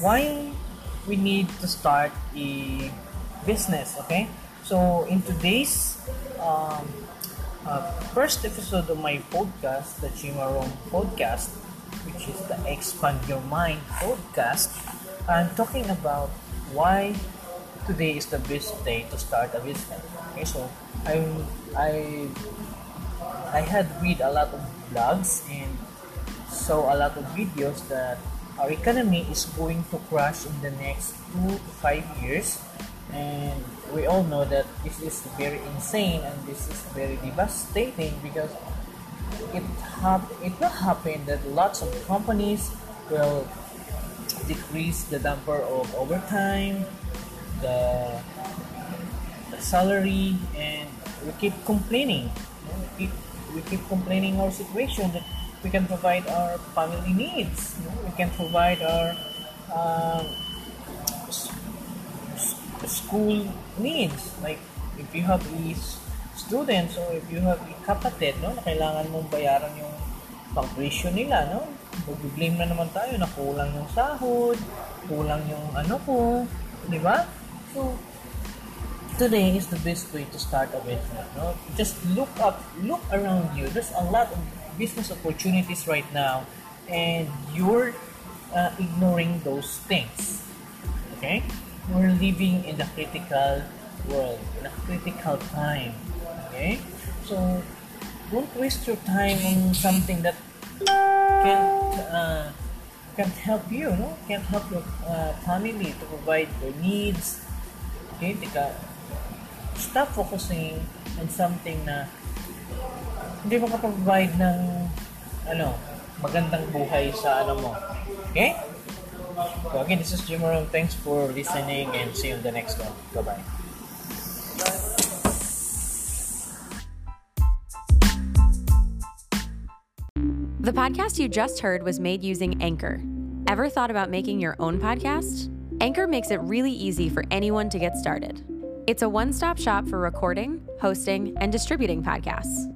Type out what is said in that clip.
why we need to start a business. Okay, so in today's um, uh, first episode of my podcast, the Chimarong podcast, which is the Expand Your Mind podcast, I'm talking about why today is the best day to start a business. Okay, so I I I had read a lot of blogs and saw a lot of videos that our economy is going to crash in the next two to five years. And we all know that this is very insane and this is very devastating because it hap- it will happen that lots of companies will decrease the number of overtime the, the salary and we keep complaining. We keep, we keep complaining our situation that we can provide our family needs we can provide our uh, school needs. Like if you have is students or if you have a kapatid no? Na kailangan mong bayaran yung pang nila no? Mag-blame na naman tayo na kulang yung sahod kulang yung ano ko di ba? So today is the best way to start a business no? Just look up look around you. There's a lot of business opportunities right now and you're uh, ignoring those things okay we're living in the critical world, in a critical time. Okay? So, don't waste your time on something that can't, uh, can't help you, no? Can't help your uh, family to provide their needs. Okay? Tika, stop focusing on something na hindi makapag-provide ng ano, magandang buhay sa ano mo. Okay? So again, this is Jim Moron. Thanks for listening and see you in the next one. Bye-bye. The podcast you just heard was made using Anchor. Ever thought about making your own podcast? Anchor makes it really easy for anyone to get started. It's a one stop shop for recording, hosting, and distributing podcasts.